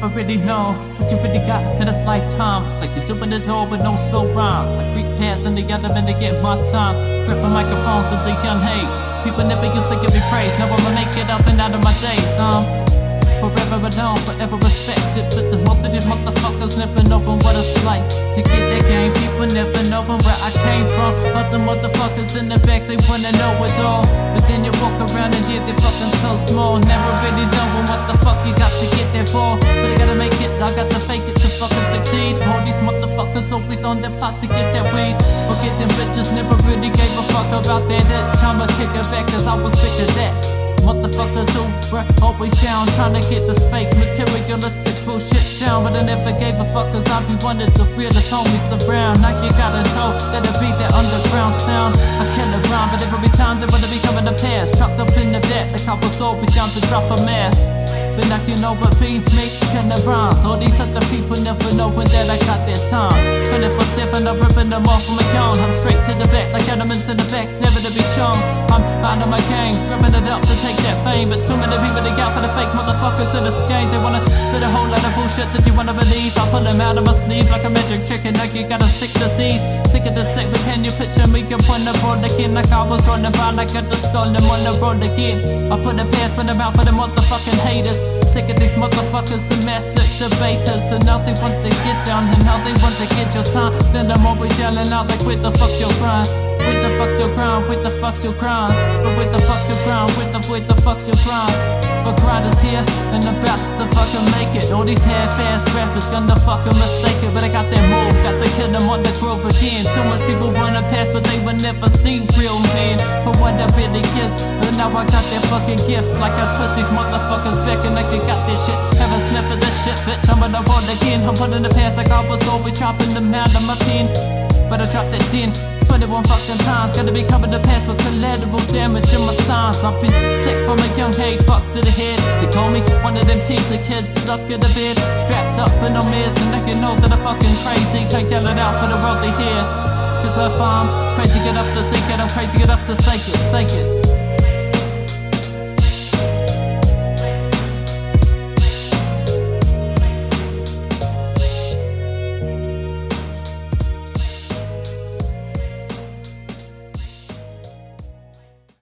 never really know what you really got in this lifetime. It's like you're doing it all with no slow rhymes. Like creep past and the other men to get my time. Gripping microphones since a young age. People never used to give me praise. Now I'ma make it up and out of my days. Um, forever alone, forever respected. But the multitude motherfuckers never knowing what it's like to get that game. People never knowing where I came from. But in the back, they wanna know it all. But then you walk around and yeah, they fucking so small. Never really knowing what the fuck you got to get that for. But I gotta make it, I got to fake it to fucking succeed. All these motherfuckers always on their plot to get that weed. Or get them bitches, never really gave a fuck about that itch. I'ma kick it back cause I was sick of that. Motherfuckers who were always down, trying to get this fake materialistic bullshit down. But I never gave a fuck, cause I be one of the realest homies around. Now you gotta know that it be that underground sound. I it rhyme, but every time they wanna be coming to pass. Trucked up in the back, the cop was always down to drop a mask. You know what beef make killing rhymes. All these other people never knowing that I got their time. 24 7, I'm ripping them off from my own. I'm straight to the back, like elements in the back, never to be shown. I'm out of my game, ripping it up to take that fame. But too many people they got for the fake motherfuckers in this game. They wanna spit a whole lot of bullshit that you wanna believe. I pull them out of my sleeve like a magic trick, and like you got a sick disease. Sick of the sick, but can you picture me up on the road again? Like I was running by, like I just stole them on the road again. I put a pass for them out for the motherfucking haters. Sick of these motherfuckers and master debaters. And now they want to get down and now they want to get your time. Then I'm always yelling out like, where the fuck's your grind? Where the fuck's your grind? Where the fuck's your grind? But where the fuck's your grind? Where the, where the fuck's your grind? But grind is here and about to fucking make it. All these half-ass rappers gonna fucking mistake it. But I got that move, got to kill them on the groove again. Too much people wanna pass, but they will never see real men for what I really is. But now I got that fucking gift, like I twist these motherfuckers back and like I got this shit. Have a sniff of this shit, bitch. I'm gonna roll again. I'm putting the past like I was always chopping them out of my pen. But I dropped that then 21 fucking times. Gotta be covered the past with collateral damage in my signs. I've been sick from a young age, fucked to the head. They call me one of them teaser kids, stuck in the bed, strapped up in a meds, and they can know that I'm fucking crazy. Can't yell it out for the world to hear. Cause if I'm crazy enough to take it, I'm crazy get enough to take it, take it.